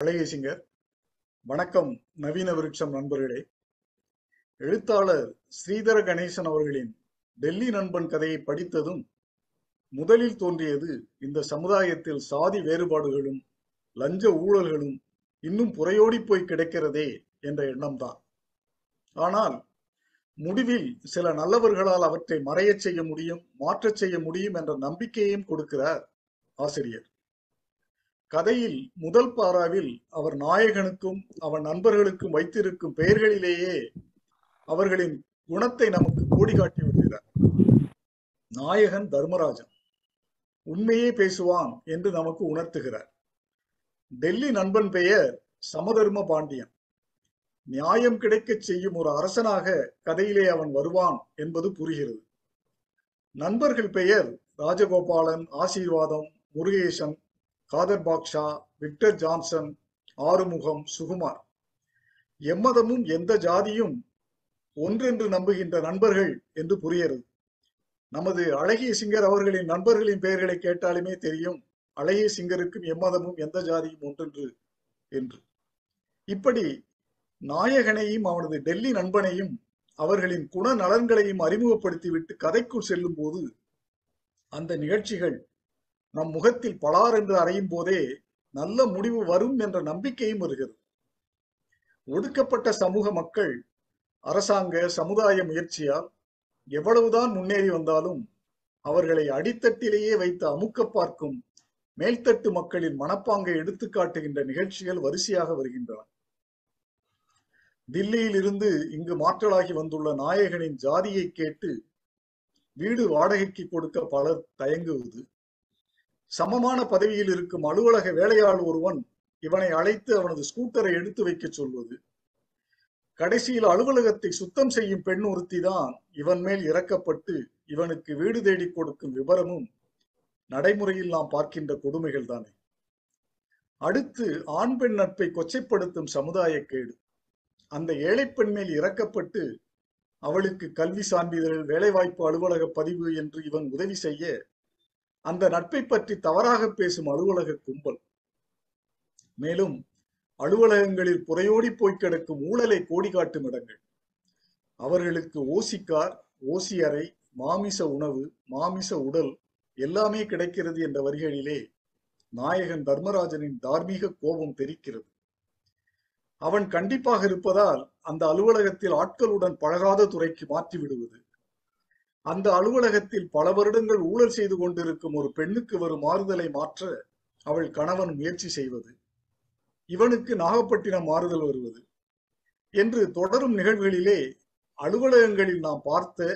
அழகேசிங்கர் வணக்கம் நவீன விருட்சம் நண்பர்களே. எழுத்தாளர் ஸ்ரீதர கணேசன் அவர்களின் டெல்லி நண்பன் கதையை படித்ததும் முதலில் தோன்றியது இந்த சமுதாயத்தில் சாதி வேறுபாடுகளும் லஞ்ச ஊழல்களும் இன்னும் புறையோடி போய் கிடக்கிறதே என்ற எண்ணம்தான். ஆனால் முடிவில் சில நல்லவர்களால் அவற்றை மறையச் செய்ய முடியும் மாற்றச் செய்ய முடியும் என்ற நம்பிக்கையையும் கொடுக்கிறார் ஆசிரியர். கதையில் முதல் பாராவில் அவர் நாயகனுக்கும் அவன் நண்பர்களுக்கும் வைத்திருக்கும் பெயர்களிலேயே அவர்களின் குணத்தை நமக்கு கோடி காட்டி விடுகிறார். நாயகன் தர்மராஜன். உண்மையே பேசுவான் என்று நமக்கு உணர்த்துகிறார். டெல்லி நண்பன் பெயர் சமதர்ம பாண்டியன். நியாயம் கிடைக்கச் செய்யும் ஒரு அரசனாக கதையிலே அவன் வருவான் என்பது புரிகிறது. நண்பர்கள் பெயர் ராஜகோபாலன் ஆசீர்வாதம் முருகேசன் காதர் பாக்ஷா விக்டர் ஜான்சன் ஆறுமுகம் சுகுமார். எம்மதமும் எந்த ஜாதியும் ஒன்றென்று நம்புகின்ற நண்பர்கள் என்று புரிகிறது நமது அழகிய சிங்கர் அவர்களின் நண்பர்களின் பெயர்களை கேட்டாலுமே தெரியும் அழகிய சிங்கருக்கும் எம்மதமும் எந்த ஜாதியும் ஒன்றென்று என்று. இப்படி நாயகனையும் அவனது டெல்லி நண்பனையும் அவர்களின் குண நலன்களையும் அறிமுகப்படுத்திவிட்டு கதைக்குள் செல்லும் போது அந்த நிகழ்ச்சிகள் நம் முகத்தில் பலார் என்று அறையும் போதே நல்ல முடிவு வரும் என்ற நம்பிக்கையும் வருகிறது. ஒடுக்கப்பட்ட சமூக மக்கள் அரசாங்க சமுதாய முயற்சியால் எவ்வளவுதான் முன்னேறி வந்தாலும் அவர்களை அடித்தட்டிலேயே வைத்து அமுக்க பார்க்கும் மேல்தட்டு மக்களின் மனப்பாங்கை எடுத்து காட்டுகின்ற நிகழ்ச்சிகள் வரிசையாக வருகின்றன. தில்லியில் இருந்து இங்கு மாற்றலாகி வந்துள்ள நாயகனின் ஜாதியை கேட்டு வீடு வாடகைக்கு கொடுக்க பலர் தயங்குவது சமமான பதவியில் இருக்கும் அலுவலக வேலையாள் ஒருவன் இவனை அழைத்து அவனது ஸ்கூட்டரை எடுத்து வைக்க சொல்வது. கடைசியில் அலுவலகத்தை சுத்தம் செய்யும் பெண் ஒருத்தி தான் இவன் மேல் இறக்கப்பட்டு இவனுக்கு வீடு தேடி கொடுக்கும் விவரமும் நடைமுறையில் நாம் பார்க்கின்ற கொடுமைகள் தானே. அடுத்து ஆண் பெண் நட்பை கொச்சைப்படுத்தும் சமுதாய கேடு. அந்த ஏழை பெண் மேல் இறக்கப்பட்டு அவளுக்கு கல்வி சான்றிதழ் வேலைவாய்ப்பு அலுவலக பதிவு என்று இவன் உதவி செய்ய அந்த நட்பை பற்றி தவறாக பேசும் அலுவலக கும்பல். மேலும் அலுவலகங்களில் புறையோடி போய் கிடக்கும் ஊழலை கோடி காட்டும் இடங்கள். அவர்களுக்கு ஓசிக்கார் ஓசி அறை மாமிச உணவு மாமிச உடல் எல்லாமே கிடைக்கிறது என்ற வரிகளிலே நாயகன் தர்மராஜனின் தார்மீக கோபம் தெரிக்கிறது அவன் கண்டிப்பாக இருப்பதால் அந்த அலுவலகத்தில் ஆட்களுடன் பழகாத துறைக்கு மாற்றி விடுவது அந்த அலுவலகத்தில் பல வருடங்கள் ஊழல் செய்து கொண்டிருக்கும் ஒரு பெண்ணுக்கு வரும் மாறுதலை மாற்ற அவள் கணவன் முயற்சி செய்வது இவனுக்கு நாகப்பட்டினம் மாறுதல் வருவது என்று தொடரும் நிகழ்வுகளிலே அலுவலகங்களில் நாம் பார்த்த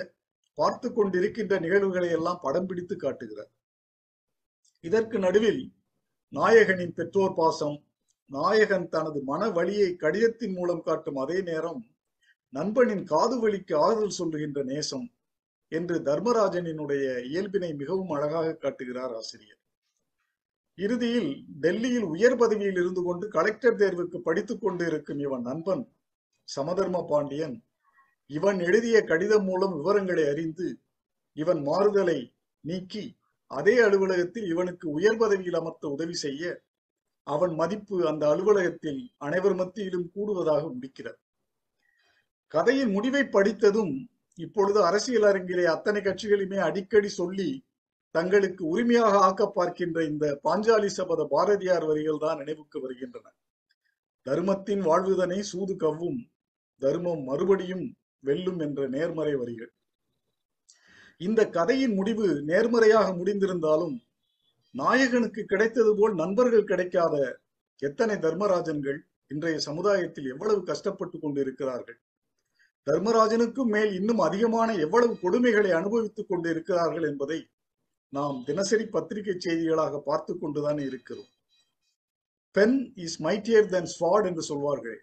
பார்த்து கொண்டிருக்கின்ற நிகழ்வுகளை எல்லாம் படம் பிடித்து காட்டுகிறார். இதற்கு நடுவில் நாயகனின் பெற்றோர் பாசம் நாயகன் தனது மன வழியை கடிதத்தின் மூலம் காட்டும் அதே நேரம் நண்பனின் காது வலிக்கு ஆறுதல் சொல்லுகின்ற நேசம் என்று தர்மராஜனினுடைய இயல்பினை மிகவும் அழகாக காட்டுகிறார் ஆசிரியர். இறுதியில் டெல்லியில் உயர் பதவியில் இருந்து கொண்டு கலெக்டர் தேர்வுக்கு படித்துக் கொண்டு இருக்கும் இவன் நண்பன் சமதர்ம பாண்டியன். இவன் எழுதிய கடிதம் மூலம் விவரங்களை அறிந்து இவன் மாறுதலை நீக்கி அதே அலுவலகத்தில் இவனுக்கு உயர் பதவியில் அமர்த்த உதவி செய்ய அவன் மதிப்பு அந்த அலுவலகத்தில் அனைவர் மத்தியிலும் கூடுவதாக முடிக்கிறார் கதையின் முடிவை படித்ததும் இப்பொழுது அரசியல் அரங்கிலே அத்தனை கட்சிகளுமே அடிக்கடி சொல்லி தங்களுக்கு உரிமையாக ஆக்க பார்க்கின்ற இந்த பாஞ்சாலி சபத பாரதியார் வரிகள் தான் நினைவுக்கு வருகின்றன. தர்மத்தின் வாழ்வுதனை சூது கவ்வும் தர்மம் மறுபடியும் வெல்லும் என்ற நேர்மறை வரிகள். இந்த கதையின் முடிவு நேர்மறையாக முடிந்திருந்தாலும் நாயகனுக்கு கிடைத்தது போல் நண்பர்கள் கிடைக்காத எத்தனை தர்மராஜன்கள் இன்றைய சமுதாயத்தில் எவ்வளவு கஷ்டப்பட்டு கொண்டு இருக்கிறார்கள் தர்மராஜனுக்கும் மேல் இன்னும் அதிகமான எவ்வளவு கொடுமைகளை அனுபவித்துக் கொண்டு இருக்கிறார்கள் என்பதை நாம் தினசரி பத்திரிகை செய்திகளாக பார்த்து கொண்டுதான் இருக்கிறோம். Pen is mightier than sword என்று சொல்வார்கள்.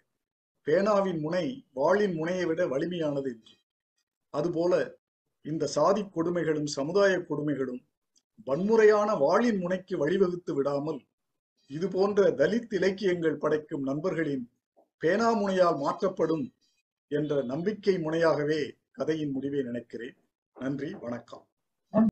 பேனாவின் முனை வாளின் முனையை விட வலிமையானது என்று. அதுபோல இந்த சாதி கொடுமைகளும் சமுதாய கொடுமைகளும் வன்முறையான வாளின் முனைக்கு வழிவகுத்து விடாமல் இது போன்ற தலித் இலக்கியங்கள் படைக்கும் நண்பர்களின் பேனா முனையால் மாற்றப்படும் என்ற நம்பிக்கை முனையாகவே கதையின் முடிவை நினைக்கிறேன். நன்றி வணக்கம்.